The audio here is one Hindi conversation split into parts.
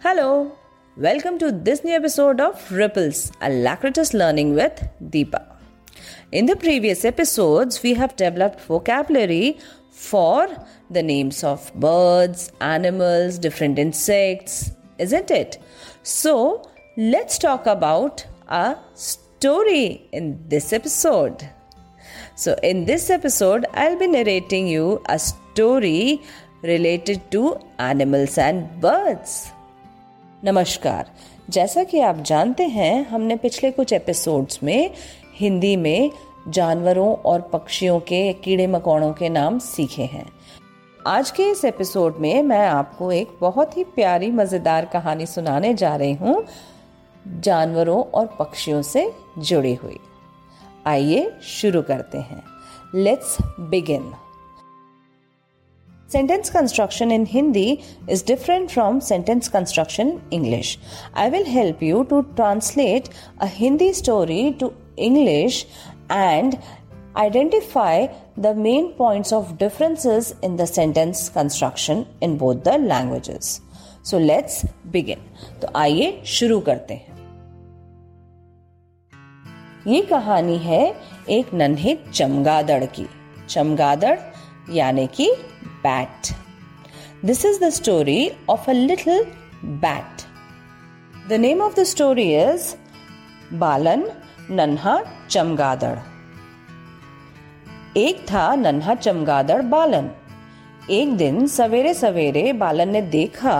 Hello, welcome to this new episode of Ripples, Alacritus Learning with Deepa. In the previous episodes, we have developed vocabulary for the names of birds, animals, different insects, isn't it? So, let's talk about a story in this episode. So, in this episode, I'll be narrating you a story related to animals and birds. नमस्कार। जैसा कि आप जानते हैं, हमने पिछले कुछ एपिसोड्स में हिंदी में जानवरों और पक्षियों के कीड़े मकोड़ों के नाम सीखे हैं। आज के इस एपिसोड में मैं आपको एक बहुत ही प्यारी, मज़ेदार कहानी सुनाने जा रही हूँ, जानवरों और पक्षियों से जुड़ी हुई। आइए शुरू करते हैं। Let's begin Sentence construction in Hindi is different from sentence construction in English. I will help you to translate a Hindi story to English and identify the main points of differences in the sentence construction in both the languages. So let's begin. तो आइए शुरू करते हैं ये कहानी है एक नन्हे चमगादड़ की चमगादड़ यानी कि bat this is the story of a little bat the name of the story is Balan नन्हा चमगादड़ एक था नन्हा चमगादड़ बालन एक दिन सवेरे सवेरे बालन ने देखा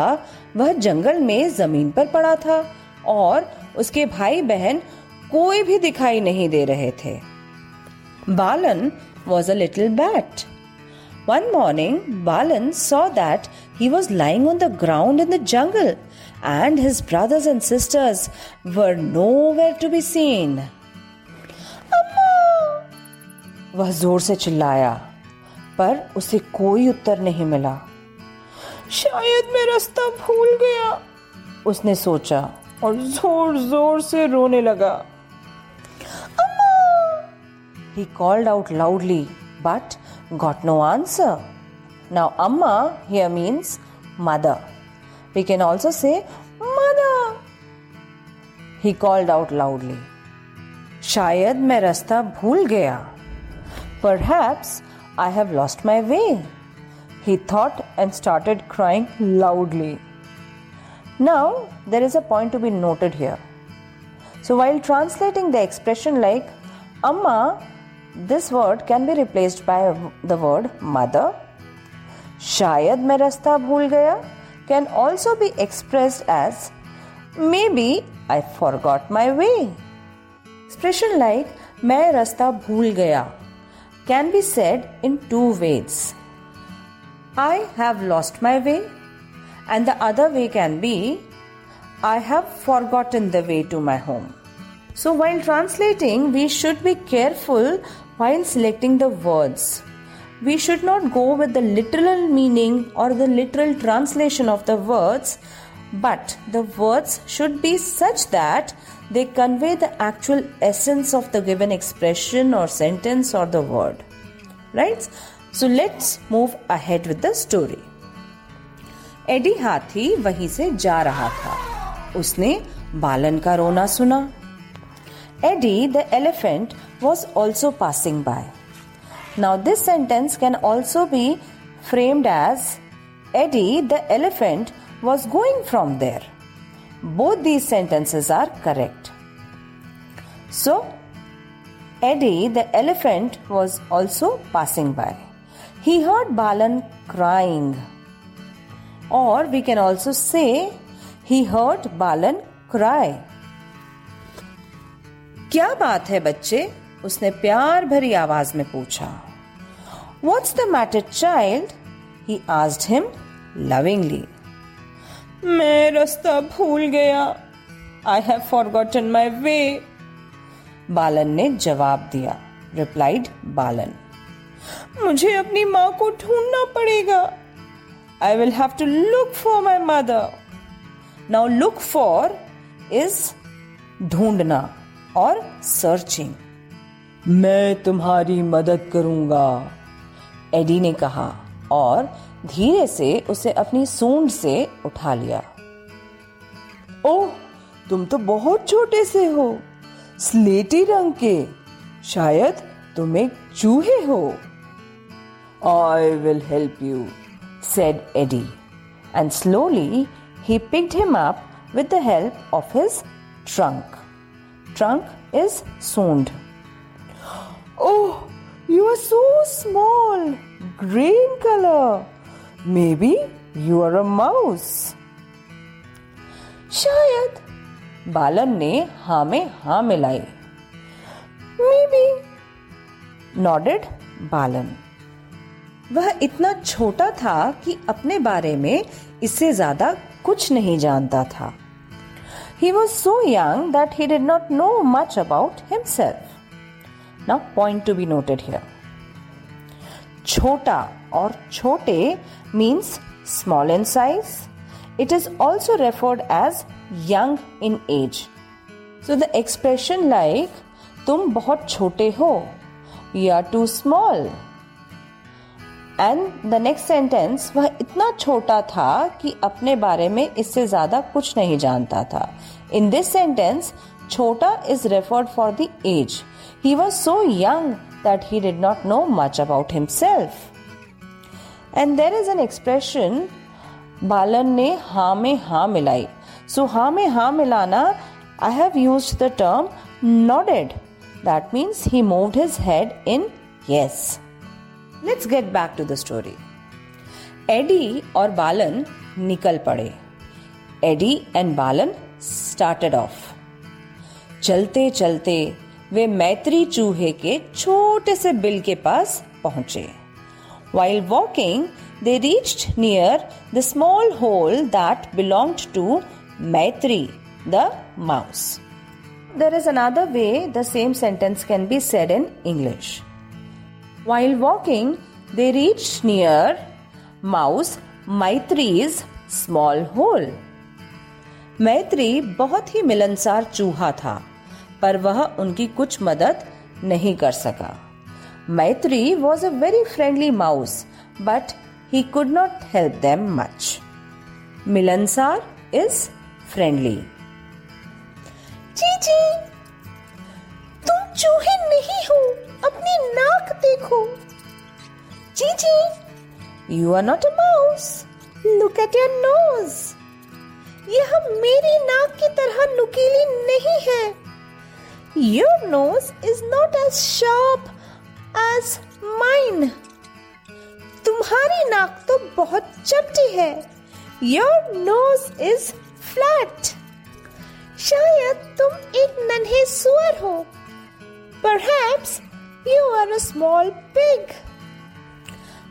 वह जंगल में ज़मीन पर पड़ा था और उसके भाई बहन कोई भी दिखाई नहीं दे रहे थे। Balan was a little bat one morning Balan saw that he was lying on the ground in the jungle and his brothers and sisters were nowhere to be seen वह जोर से चिल्लाया पर उसे कोई उत्तर नहीं मिला शायद मैं रास्ता भूल गया उसने सोचा और जोर जोर से रोने लगा He called out loudly but got no answer. Now, Amma here means mother. We can also say mother. He called out loudly. शायद मैं रास्ता भूल गया Perhaps I have lost my way. He thought and started crying loudly. Now, there is a point to be noted here. So, while translating the expression like Amma, this word can be replaced by the word mother. शायद मैं रास्ता भूल गया can also be expressed as maybe I forgot my way. Expression like मैं रास्ता भूल गया can be said in two ways. I have lost my way, and the other way can be I have forgotten the way to my home. So, while translating, we should be careful while selecting the words. We should not go with the literal meaning or the literal translation of the words, but the words should be such that they convey the actual essence of the given expression or sentence or the word. Right? So, let's move ahead with the story. Eddie हाथी वहीं से जा रहा था उसने बालन का रोना सुना Eddie the elephant Was also passing by now this sentence can also be framed as Eddie the elephant was going from there both these sentences are correct. So, Eddie the elephant was also passing by. He heard Balan crying. Or we can also say he heard Balan cry. क्या बात है बच्चे उसने प्यार भरी आवाज़ में पूछा What's the matter, child? He asked him lovingly. मैं रास्ता भूल गया आई हैव फॉरगॉटन माई वे बालन ने जवाब दिया रिप्लाइड बालन मुझे अपनी माँ को ढूंढना पड़ेगा I will have to look for my mother now look for is ढूंढना और सर्चिंग मैं तुम्हारी मदद करूँगा एडी ने कहा और धीरे से उसे अपनी सूंड से उठा लिया ओह तुम तो बहुत छोटे से हो स्लेटी रंग के शायद तुम एक चूहे हो I will help you said Eddie, and slowly he picked him up with the help of his trunk. Trunk is soond. Oh, you are so small, green color. Maybe you are a mouse. शायद बालन ने हाँ में हाँ मिलाई Maybe. nodded बालन वह इतना छोटा था कि अपने बारे में इससे ज़्यादा कुछ नहीं जानता था He was so young that he did not know much about himself. Now, point to be noted here. छोटा और छोटे means small in size. It is also referred as young in age. So the expression like तुम बहुत छोटे हो you are too small and the next sentence वह इतना छोटा था कि अपने बारे में इससे ज़्यादा कुछ नहीं जानता था इन दिस सेंटेंस छोटा is referred for the age he was so young that he did not know much about himself and there is an expression Balan ने हा में हा मिलाई सो so, हा में हा मिलाना I have use the term nodded that means he moved his head in yes let's get back to the story Eddie और बालन निकल पड़े Eddie and Balan started off चलते चलते वे मैत्री चूहे के छोटे से बिल के पास पहुँचे। While walking they reached near the small hole that belonged to Maitri the mouse there is another way the same sentence can be said in English while walking they reach near mouse Maitri is small hole Maitri बहुत ही मिलनसार चूहा था। पर वह उनकी कुछ मदद नहीं कर सका। Maitri was a very friendly mouse but he could not help them much मिलनसार इज़ फ्रेंडली तुम चूहे नहीं हो, अपनी नाक देखो। Chichi you are not a mouse look at your nose यह मेरी नाक की तरह नुकीली नहीं है। Your nose is not as sharp as mine तुम्हारी नाक तो बहुत चपटी है। योर नोज़ इज़ फ्लैट शायद तुम एक नन्हे सुअर हो। Perhaps you are a small pig.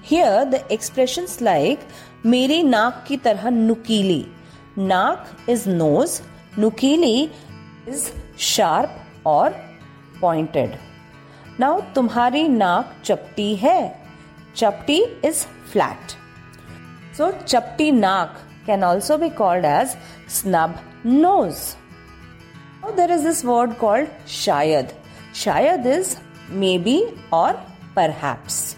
Here the expressions like, मेरी नाक की तरह नुकीली. नाक इज़ नोज़ नुकीली is sharp और पॉइंटेड नाउ तुम्हारी नाक चपटी है चपटी इज फ्लैट सो चपटी नाक can also be called as snub nose there is this word called शायद Shayad is maybe or perhaps.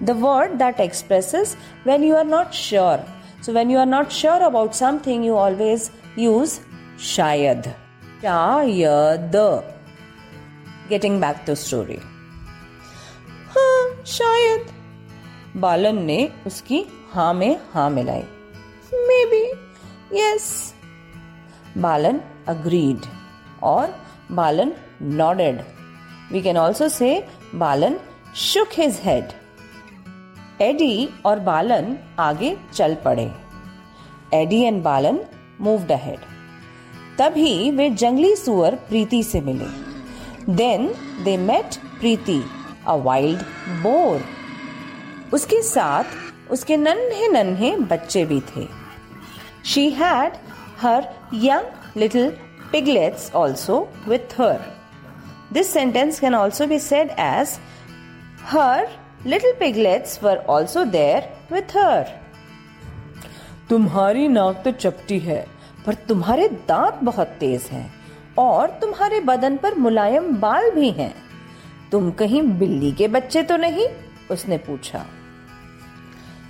The word that expresses when you are not sure. So, when you are not sure about something, you always use shayad. Shayad. Getting back to story. हाँ शायद बालन ने उसकी हाँ में हाँ मिलाई। Maybe yes Balan agreed or Balan nodded we can also say Balan shook his head Eddie और बालन आगे चल पड़े। Eddie and Balan moved ahead तभी वे जंगली सुअर प्रीति से मिले। Then they met Preeti a wild boar उसके साथ उसके नन्हे नन्हे बच्चे भी थे। She had her young little piglets also with her this sentence can also be said as her little piglets were also there with her तुम्हारी नाक तो चपटी है पर तुम्हारे दांत बहुत तेज हैं और तुम्हारे बदन पर मुलायम बाल भी हैं तुम कहीं बिल्ली के बच्चे तो नहीं उसने पूछा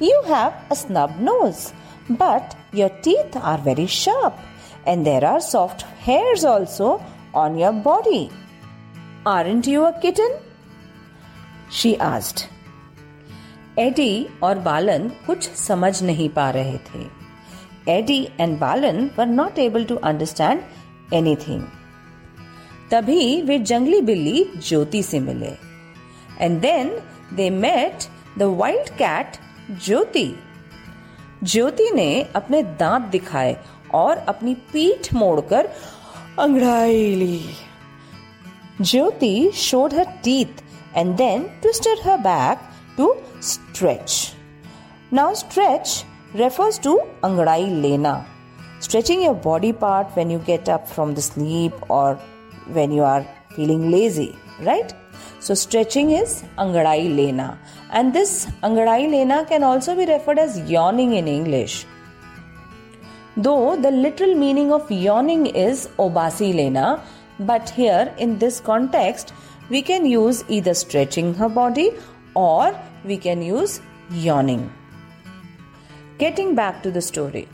you have a snub nose but your teeth are very sharp and there are soft hairs also on your body. Aren't you a kitten? She asked. Eddie और बालन कुछ समझ नहीं पा रहे थे Eddie and Balan were not able to understand anything तभी वे जंगली बिल्ली ज्योति से मिले and then they met the wild cat Jyoti Jyoti ने अपने दांत दिखाए और अपनी पीठ मोड़कर अंगड़ाई ली ज्योति showed her teeth and then twisted her back to stretch. Now, stretch refers to angadai lena, stretching your body part when you get up from the sleep or when you are feeling lazy, right? So, stretching is angadai lena, and this angadai lena can also be referred as yawning in English. Though the literal meaning of yawning is obasi lena, but here in this context, we can use either stretching her body or we can use yawning. Getting back to the story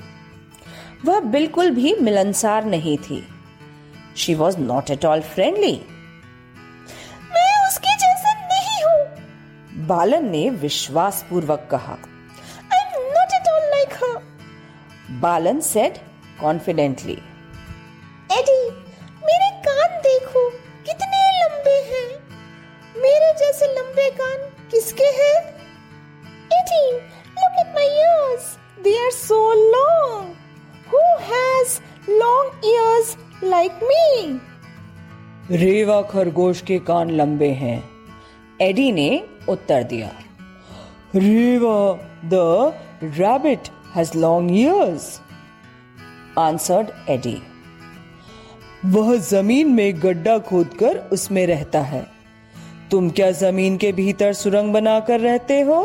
वह बिल्कुल भी मिलनसार नहीं थी। She was not at all friendly मैं उसके जैसा नहीं हूँ। बालन ने विश्वास पूर्वक कहा। I am not at all like her Balan said confidently long ears like me Reva खरगोश के कान लंबे हैं। एडी ने उत्तर दिया, Reva the rabbit has long ears answered Eddie वह ज़मीन में गड्ढा खोदकर उसमें रहता है। तुम क्या ज़मीन के भीतर सुरंग बनाकर रहते हो?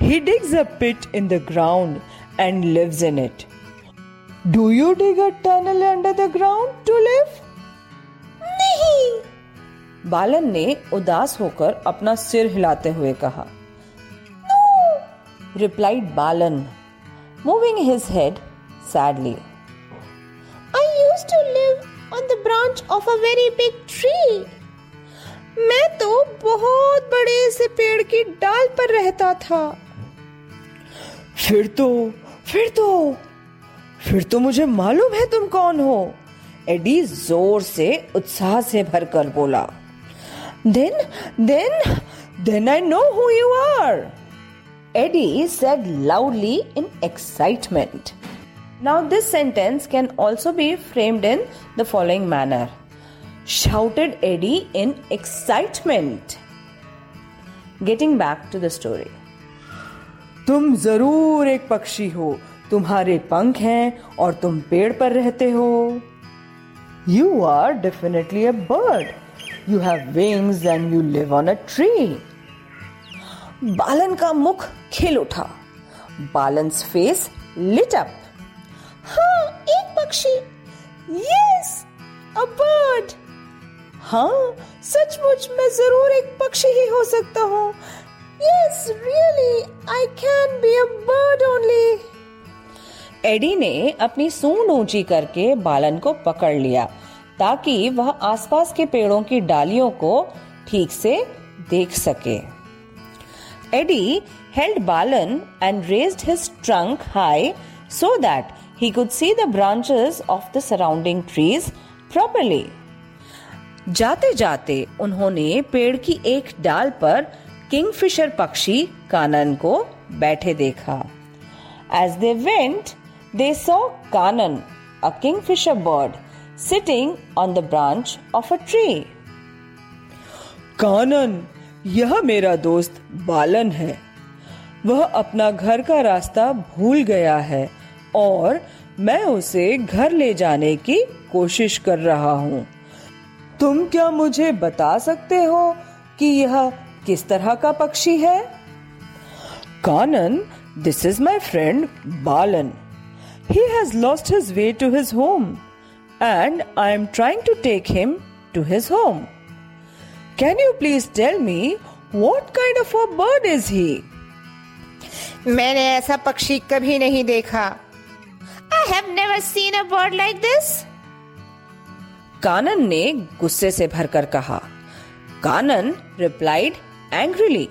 He digs a pit in the ground and lives in it. Do you dig a tunnel under the ground to live? नहीं बालन ने उदास होकर अपना सिर हिलाते हुए कहा replied Balan, moving his head sadly. I used to live on the branch of a very big tree. मैं तो बहुत बड़े से पेड़ की डाल पर रहता था फिर तो फिर तो फिर तो मुझे मालूम है तुम कौन हो। एडी ज़ोर से, उत्साह से भर कर बोला, then then then I know who you are! Eddie said loudly in excitement now this sentence can also be framed in the following manner shouted Eddie in excitement getting back to the story तुम ज़रूर एक पक्षी हो। तुम्हारे पंख हैं और तुम पेड़ पर रहते हो। You are definitely a bird you have wings and you live on a tree Balan का मुख खिल उठा। बालन्स फेस लिट अप हाँ एक पक्षी। यस अ बर्ड हाँ सचमुच मैं ज़रूर एक पक्षी ही हो सकता हूँ। Yes really I can be a bird only Eddie ने अपनी सूंड ऊँची करके बालन को पकड़ लिया, ताकि वह आसपास के पेड़ों की डालियों को ठीक से देख सके। Eddie held Balan and raised his trunk high so that he could see the branches of the surrounding trees properly जाते जाते उन्होंने पेड़ की एक डाल पर किंगफिशर पक्षी कानन को बैठे देखा। As they went they saw Kanan, a kingfisher bird, sitting on the branch of a tree. Kanan यह मेरा दोस्त बालन है। वह अपना घर का रास्ता भूल गया है और मैं उसे घर ले जाने की कोशिश कर रहा हूँ। तुम क्या मुझे बता सकते हो कि यह किस तरह का पक्षी है? Kanan this is my friend Balan. He has lost his way to his home and I am trying to take him to his home Can you please tell me what kind of a bird is he? मैंने ऐसा पक्षी कभी नहीं देखा आई have never seen a bird like this. कानन ने गुस्से से भरकर कहा कानन रिप्लाइड एंग्रीली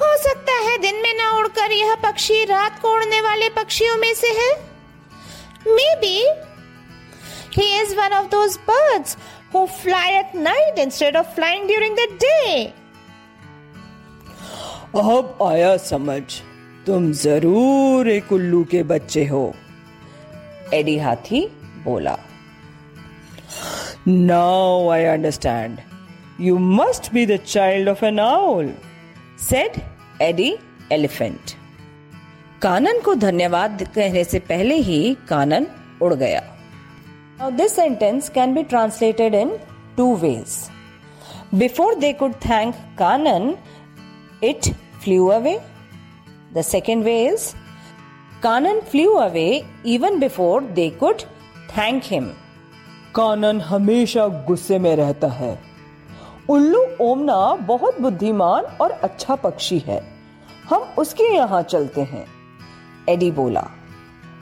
हो सकता है दिन में ना उड़कर यह पक्षी रात को उड़ने वाले पक्षियों में से है maybe he is one of those birds who fly at night instead of flying during the day अब आया समझ तुम जरूर एक उल्लू के बच्चे हो एडी हाथी बोला now I understand you must be the child of an owl said Eddie elephant Kanan को धन्यवाद कहने से पहले ही कानन उड़ गया Now this sentence can be translated in two ways. Before they could thank Kanan, it flew away. The second way is Kanan flew away even before they could thank him. कानन हमेशा गुस्से में रहता है उल्लू ओमना बहुत बुद्धिमान और अच्छा पक्षी है हम उसके यहाँ चलते हैं एडी बोला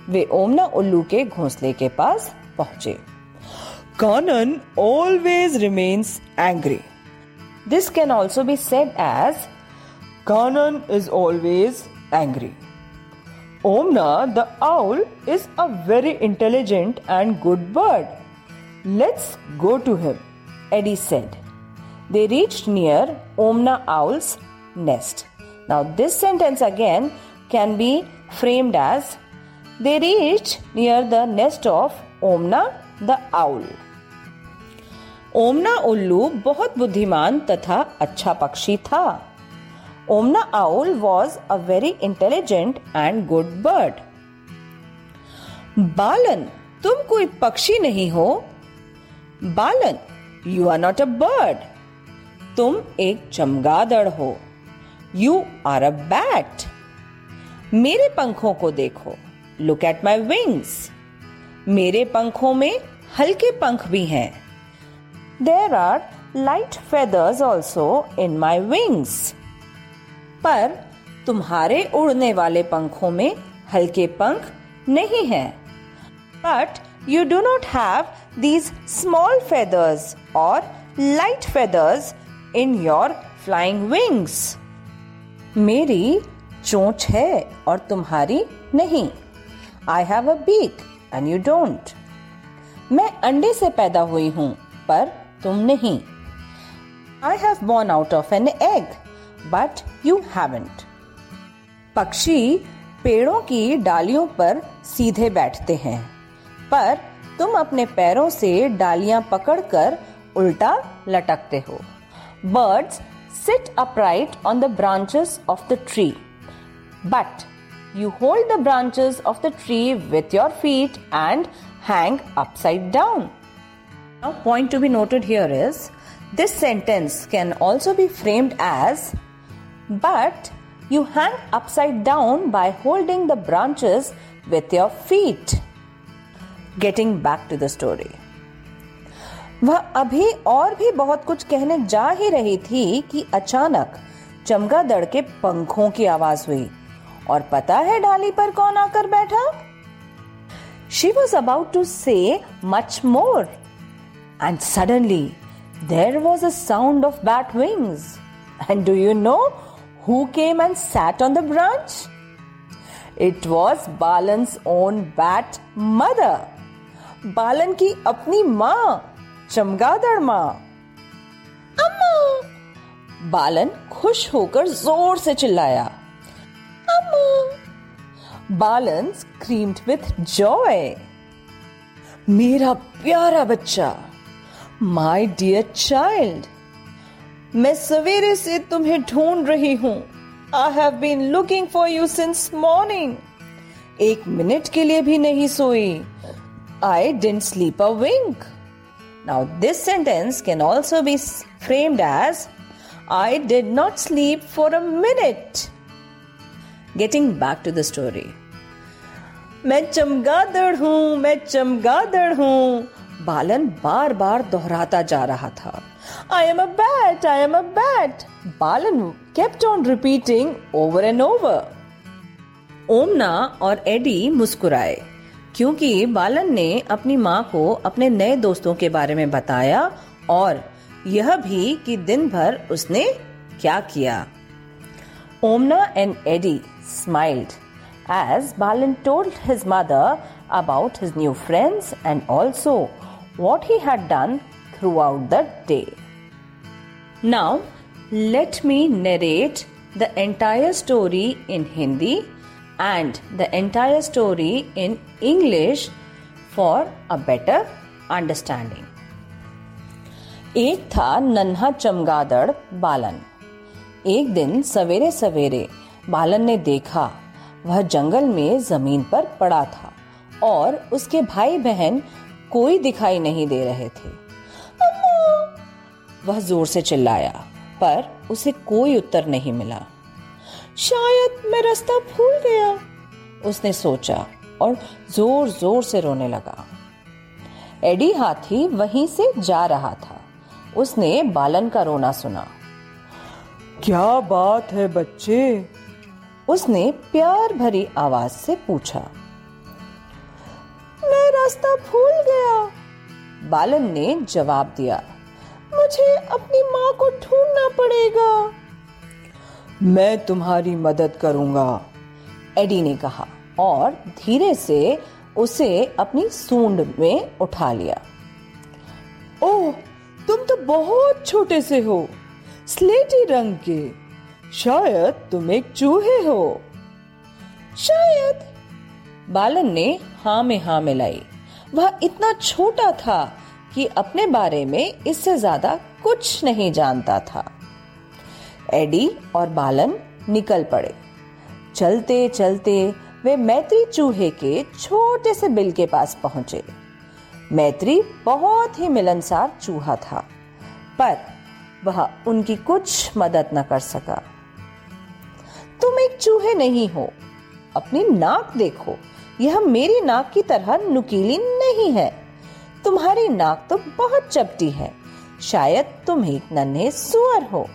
वे ओमना उल्लू के घोंसले के पास पहुंचे Kanan always remains angry this can also be said as Kanan is always angry Omana the owl is a very intelligent and good bird let's go to him Eddie said They reached near Omna Owl's nest. Now, this sentence again can be framed as, They reached near the nest of Omna, the Owl. ओमना उल्लू बहुत बुद्धिमान तथा अच्छा पक्षी था। Omana owl was a very intelligent and good bird Balan, तुम कोई पक्षी नहीं हो? Balan you are not a bird तुम एक चमगादड़ हो. यू आर अ बैट मेरे पंखों को देखो। लुक एट माई विंग्स मेरे पंखों में हल्के पंख भी हैं। There are light feathers also in my wings पर तुम्हारे उड़ने वाले पंखों में हल्के पंख नहीं हैं। But you do not have these small feathers or light feathers in your flying wings मेरी चोंच है और तुम्हारी नहीं। I have a beak and you don't मैं अंडे से पैदा हुई हूँ पर तुम नहीं। I have born out of an egg but you haven't पक्षी पेड़ों की डालियों पर सीधे बैठते हैं पर तुम अपने पैरों से डालियाँ पकड़कर उल्टा लटकते हो। Birds sit upright on the branches of the tree, but you hold the branches of the tree with your feet and hang upside down. Now, point to be noted here is this sentence can also be framed as but you hang upside down by holding the branches with your feet. Getting back to the story. वह अभी और भी बहुत कुछ कहने जा ही रही थी कि अचानक चमगादड़ के पंखों की आवाज़ हुई और पता है डाली पर कौन आकर बैठा? She was about to say much more and suddenly there was a sound of bat wings and do you know who came and sat on the branch it was Balan's own bat mother Balan की अपनी माँ चमगादड़ माँ अम्मा बालन खुश होकर ज़ोर से चिल्लाया अम्मा बालन स्क्रीम्ड विथ जॉय मेरा प्यारा बच्चा माय डियर चाइल्ड मैं सवेरे से तुम्हें ढूंढ रही हूं I have been looking for you since morning एक मिनट के लिए भी नहीं सोई I didn't sleep a wink Now, this sentence can also be framed as I did not sleep for a minute. Getting back to the story. मैं चमगादड़ हूँ, मैं चमगादड़ हूँ। बालन बार बार दोहराता जा रहा था। I am a bat I am a bat Balan kept on repeating over and over Omana और एडी मुस्कुराए, क्योंकि बालन ने अपनी माँ को अपने नए दोस्तों के बारे में बताया और यह भी कि दिन भर उसने क्या किया। Omana and Eddie Smiled as Balan told his mother about his new friends and also what he had done throughout the day. Now, let me narrate the entire story in Hindi and the entire story in English for a better understanding. एक था नन्हा चमगादड़ बालन एक दिन सवेरे सवेरे बालन ने देखा, वह जंगल में ज़मीन पर पड़ा था और उसके भाई बहन कोई दिखाई नहीं दे रहे थे। वह ज़ोर से चिल्लाया, पर उसे कोई उत्तर नहीं मिला। शायद मैं रास्ता भूल गया, उसने सोचा और ज़ोर ज़ोर से रोने लगा। एडी हाथी वहीं से जा रहा था। उसने बालन का रोना सुना। क्या बात है बच्चे? उसने प्यार भरी आवाज़ से पूछा, मैं रास्ता भूल गया। बालन ने जवाब दिया, मुझे अपनी माँ को ढूंढना पड़ेगा। मैं तुम्हारी मदद करूँगा। एडी ने कहा और धीरे से उसे अपनी सूंड में उठा लिया। ओह, तुम तो बहुत छोटे से हो, स्लेटी रंग के। शायद तुम एक चूहे हो। शायद। बालन ने हाँ में हाँ मिलाई। वह इतना छोटा था कि अपने बारे में इससे ज़्यादा कुछ नहीं जानता था। एडी और बालन निकल पड़े। चलते चलते वे मैत्री चूहे के छोटे से बिल के पास पहुँचे। मैत्री बहुत ही मिलनसार चूहा था, पर वह उनकी कुछ मदद न कर सका। तुम एक चूहे नहीं हो। अपनी नाक देखो। यह मेरी नाक की तरह नुकीली नहीं है। तुम्हारी नाक तो बहुत चपटी है। शायद तुम एक नन्हे सुअर हो।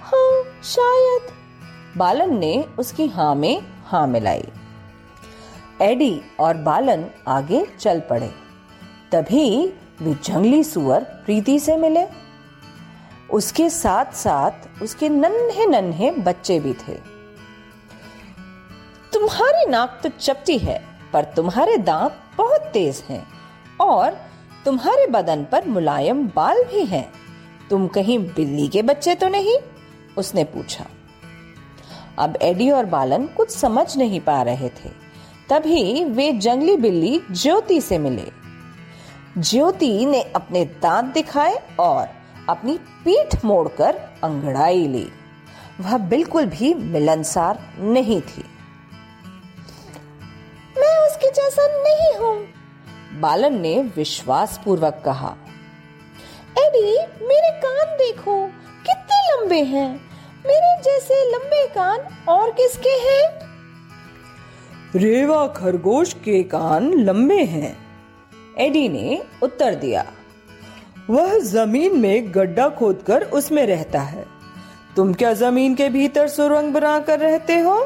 हाँ शायद। बालन ने उसकी हाँ में हाँ मिलाई। एडी और बालन आगे चल पड़े। तभी वे जंगली सुअर प्रीति से मिले। उसके साथ साथ उसके नन्हे नन्हे बच्चे भी थे। तुम्हारी नाक तो चपटी है, पर तुम्हारे दांत बहुत तेज हैं और तुम्हारे बदन पर मुलायम बाल भी हैं। तुम कहीं बिल्ली के बच्चे तो नहीं? उसने पूछा। अब एडी और बालन कुछ समझ नहीं पा रहे थे। तभी वे जंगली बिल्ली ज्योति से मिले। ज्योति ने अपने दांत दिखाए और अपनी पीठ मोड़कर अंगड़ाई ली। वह बिल्कुल भी मिलनसार नहीं थी। मैं उसके जैसा नहीं हूँ। बालन ने विश्वास पूर्वक कहा एडी मेरे कान देखो कितने लंबे हैं। मेरे जैसे लंबे कान और किसके हैं? रेवा खरगोश के कान लंबे हैं एडी ने उत्तर दिया। वह ज़मीन में गड्ढा खोदकर उसमें रहता है। तुम क्या ज़मीन के भीतर सुरंग बनाकर रहते हो?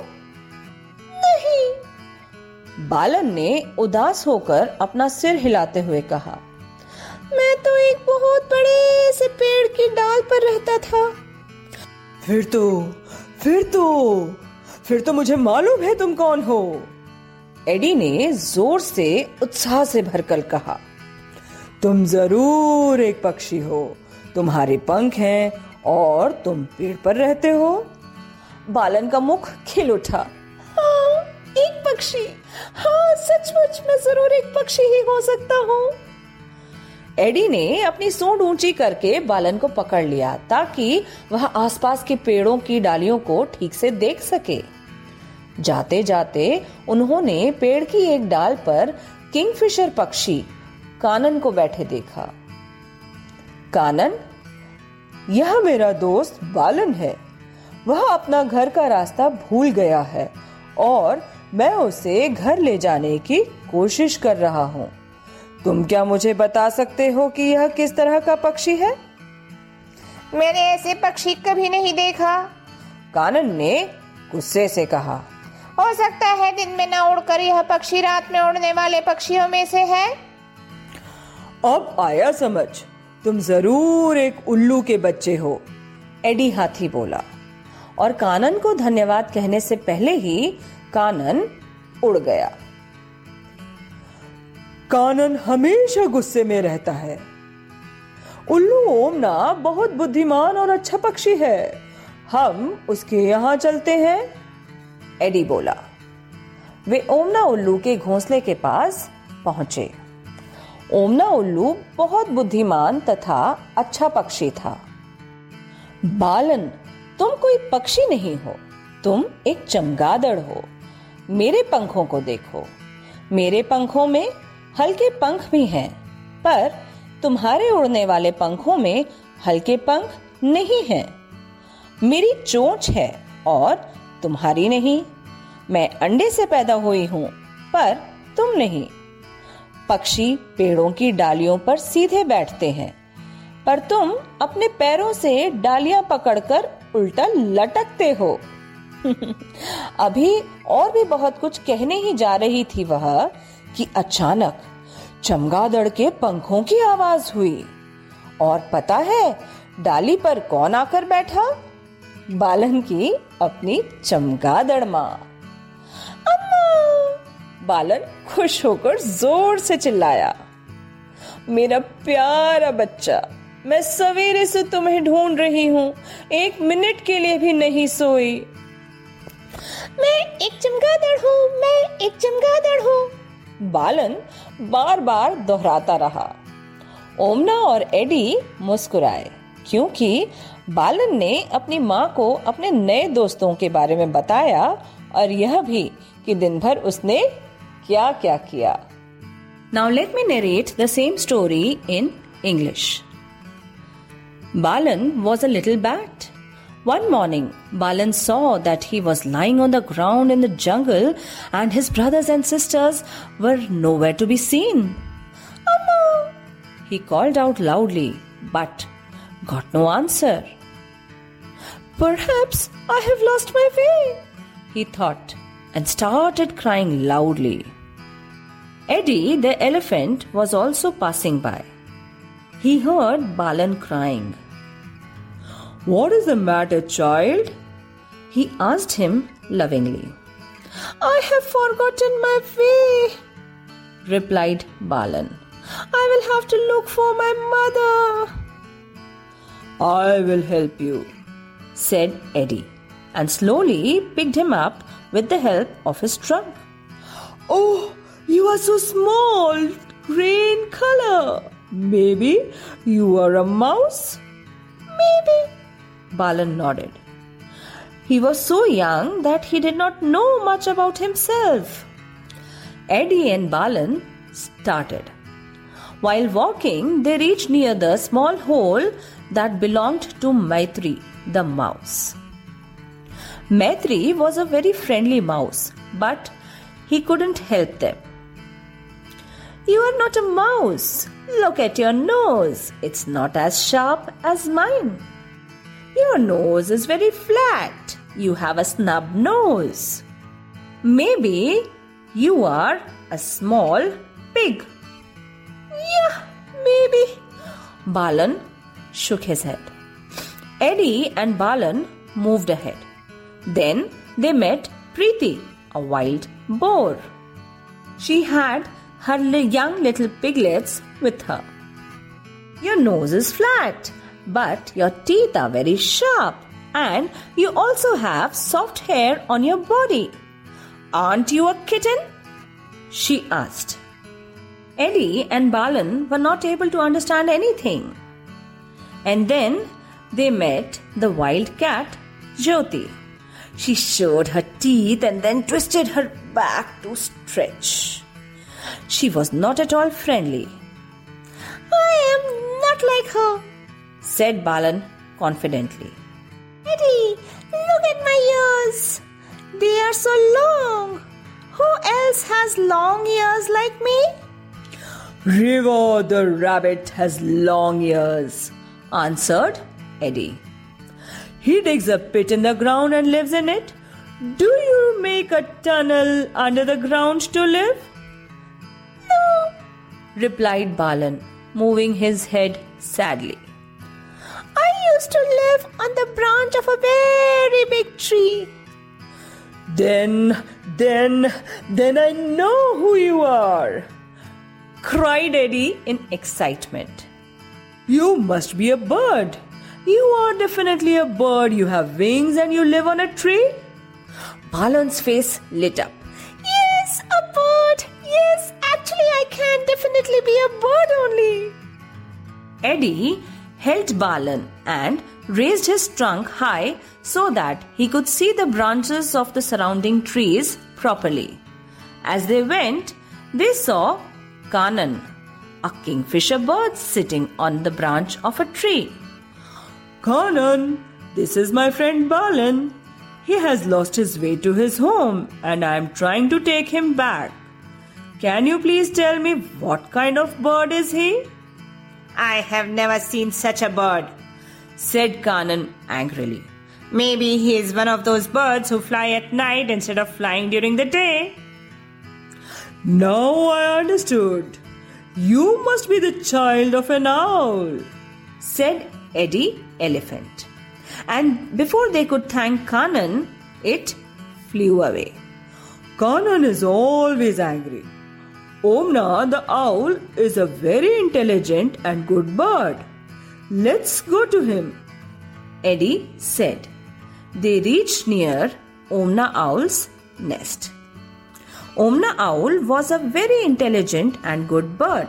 नहीं। बालन ने उदास होकर अपना सिर हिलाते हुए कहा मैं तो एक बहुत बड़े से पेड़ की डाल पर रहता था। फिर तो फिर तो फिर तो मुझे मालूम है तुम कौन हो। एडी ने ज़ोर से उत्साह से भरकर कहा तुम ज़रूर एक पक्षी हो। तुम्हारे पंख हैं और तुम पेड़ पर रहते हो। बालन का मुख खिल उठा। हाँ, एक पक्षी। हाँ सचमुच मैं ज़रूर एक पक्षी ही हो सकता हूँ। एडी ने अपनी सूंड ऊँची करके बालन को पकड़ लिया ताकि वह आसपास के पेड़ों की डालियों को ठीक से देख सके। जाते जाते उन्होंने पेड़ की एक डाल पर किंगफिशर पक्षी कानन को बैठे देखा। कानन यह मेरा दोस्त बालन है। वह अपना घर का रास्ता भूल गया है और मैं उसे घर ले जाने की कोशिश कर रहा हूँ। तुम क्या मुझे बता सकते हो कि यह किस तरह का पक्षी है? मैंने ऐसे पक्षी कभी नहीं देखा। कानन ने गुस्से से कहा हो सकता है दिन में न उड़कर यह पक्षी रात में उड़ने वाले पक्षियों में से है। अब आया समझ, तुम ज़रूर एक उल्लू के बच्चे हो, एडी हाथी बोला। और कानन को धन्यवाद कहने से पहले ही कानन उड़ गया। कानन हमेशा गुस्से में रहता है। उल्लू ओमना बहुत बुद्धिमान और अच्छा पक्षी है। हम उसके यहाँ चलते हैं, एडी बोला। वे ओमना उल्लू के घोंसले के पास पहुँचे। ओमना उल्लू बहुत बुद्धिमान तथा अच्छा पक्षी था। बालन, तुम कोई पक्षी नहीं हो, तुम एक चमगादड़ हो। मेरे पंखों को देखो। मेरे पंखों में हल्के पंख भी हैं, पर तुम्हारे उड़ने वाले पंखों में हल्के पंख नहीं हैं। मेरी चोंच है और तुम्हारी नहीं। मैं अंडे से पैदा हुई हूँ, पर तुम नहीं। पक्षी पेड़ों की डालियों पर सीधे बैठते हैं। पर तुम अपने पैरों से डालियाँ पकड़कर उल्टा लटकते हो। अभी और भी बहुत कुछ कहने ही जा रही थी वह कि अचानक चमगादड़ के पंखों की आवाज़ हुई और पता है डाली पर कौन आकर बैठा? बालन की अपनी चमगादड़ माँ। बालन खुश होकर ज़ोर से चिल्लाया मेरा प्यारा बच्चा मैं सवेरे से तुम्हें ढूंढ रही हूँ एक मिनट के लिए भी नहीं सोई। मैं एक चमगादड़ हूँ मैं एक चमगादड़ हूँ। बालन बार बार दोहराता रहा। ओमना और एडी मुस्कुराए क्योंकि बालन ने अपनी माँ को अपने नए दोस्तों के बारे में बताया और यह भी कि दिन भर उसने kya kya. Now let me narrate the same story in English. Balan was a little bat. One morning, Balan saw that he was lying on the ground in the jungle and his brothers and sisters were nowhere to be seen. Amma! He called out loudly but got no answer. Perhaps I have lost my way, he thought and started crying loudly. Eddie the elephant was also passing by. He heard Balan crying. What is the matter, child? He asked him lovingly. I have forgotten my way, replied Balan. I will have to look for my mother. I will help you, said Eddie, and slowly picked him up with the help of his trunk. Oh, you are so small, gray in color. Maybe you are a mouse? Maybe, Balan nodded. He was so young that he did not know much about himself. Eddie and Balan started. While walking, they reached near the small hole that belonged to Maitri, the mouse. Maitri was a very friendly mouse, but he couldn't help them. You are not a mouse. Look at your nose. It's not as sharp as mine. Your nose is very flat. You have a snub nose. Maybe you are a small pig. Yeah, maybe. Balan shook his head. Eddie and Balan moved ahead. Then they met Preeti, a wild boar. She had her young little piglets with her. Your nose is flat, but your teeth are very sharp, and you also have soft hair on your body. Aren't you a kitten? She asked. Ellie and Balan were not able to understand anything. And then they met the wild cat, Jyoti. She showed her teeth and then twisted her back to stretch. She was not at all friendly. I am not like her, said Balan confidently. Eddie, look at my ears. They are so long. Who else has long ears like me? River the rabbit has long ears, answered Eddie. He digs a pit in the ground and lives in it. Do you make a tunnel under the ground to live? Replied Balan, moving his head sadly. I used to live on the branch of a very big tree. Then, then, then I know who you are, cried Eddie in excitement. You must be a bird. You are definitely a bird. You have wings and you live on a tree. Balan's face lit up. Yes, a bird. Yes, actually, I can definitely be a bird only. Eddie held Balan and raised his trunk high so that he could see the branches of the surrounding trees properly. As they went, they saw Kanan, a kingfisher bird sitting on the branch of a tree. Kanan, this is my friend Balan. He has lost his way to his home and I am trying to take him back. Can you please tell me what kind of bird is he? I have never seen such a bird, said Kanan angrily. Maybe he is one of those birds who fly at night instead of flying during the day. Now I understood. You must be the child of an owl, said Eddie Elephant. And before they could thank Kanan, it flew away. Kanan is always angry. Omna the owl is a very intelligent and good bird. Let's go to him, Eddie said. They reached near Omna Owl's nest. Omna Owl was a very intelligent and good bird.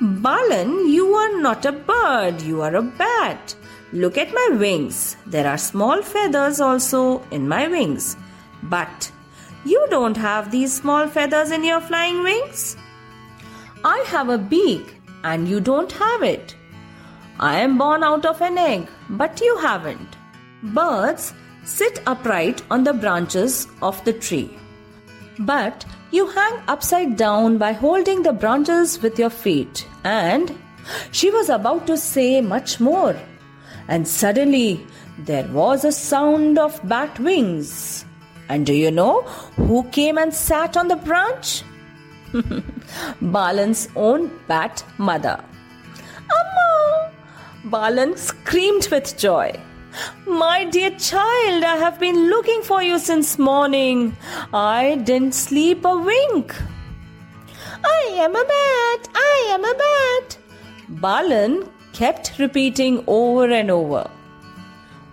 Balan, you are not a bird, you are a bat. Look at my wings. There are small feathers also in my wings. But you don't have these small feathers in your flying wings. I have a beak and you don't have it. I am born out of an egg, but you haven't. Birds sit upright on the branches of the tree. But you hang upside down by holding the branches with your feet. And she was about to say much more. And suddenly there was a sound of bat wings. And do you know who came and sat on the branch? Balan's own bat mother. Amma! Balan screamed with joy. My dear child, I have been looking for you since morning. I didn't sleep a wink. I am a bat, I am a bat. Balan kept repeating over and over.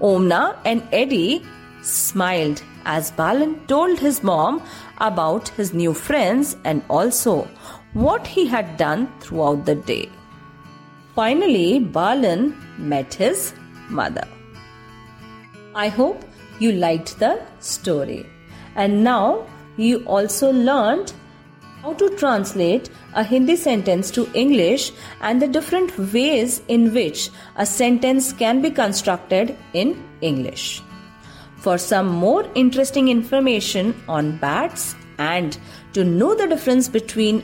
Omna and Eddie smiled as Balan told his mom about his new friends and also what he had done throughout the day. Finally, Balan met his mother. I hope you liked the story. And now you also learned how to translate a Hindi sentence to English and the different ways in which a sentence can be constructed in English. For some more interesting information on bats and to know the difference between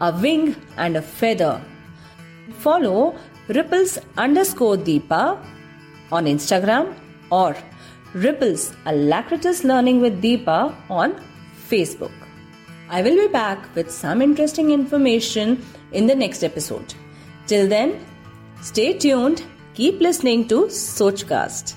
a wing and a feather, follow ripples underscore Deepa on Instagram or Ripples Alacritus Learning with Deepa on Facebook. I will be back with some interesting information in the next episode. Till then, stay tuned, keep listening to Sochcast.